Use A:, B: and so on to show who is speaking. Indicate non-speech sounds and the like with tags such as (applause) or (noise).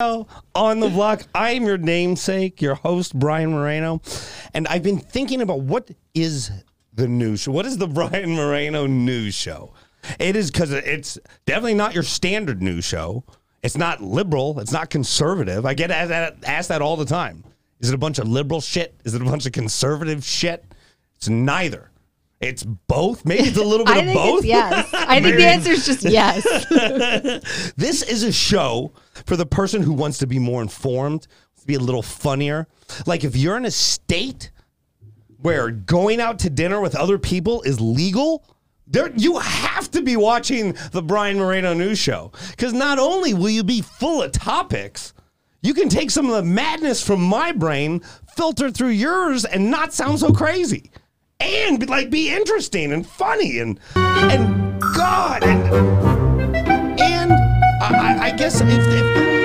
A: on the block. I am your namesake, your host, Brian Moreno. And I've been thinking about what is the news show? What is the (laughs) Brian Moreno news show? It is because it's definitely not your standard news show. It's not liberal. It's not conservative. I get asked that all the time. Is it a bunch of liberal shit? Is it a bunch of conservative shit? It's neither. It's both. Maybe it's a little (laughs) bit
B: I
A: of
B: think
A: both.
B: it's yes. I think the answer is just yes. (laughs)
A: This is a show for the person who wants to be more informed, to be a little funnier. Like if you're in a state where going out to dinner with other people is legal, there you have to be watching the Brian Moreno News Show because not only will you be full of topics, you can take some of the madness from my brain, filter through yours, and not sound so crazy, and like be interesting and funny and and God and and I, I guess if, if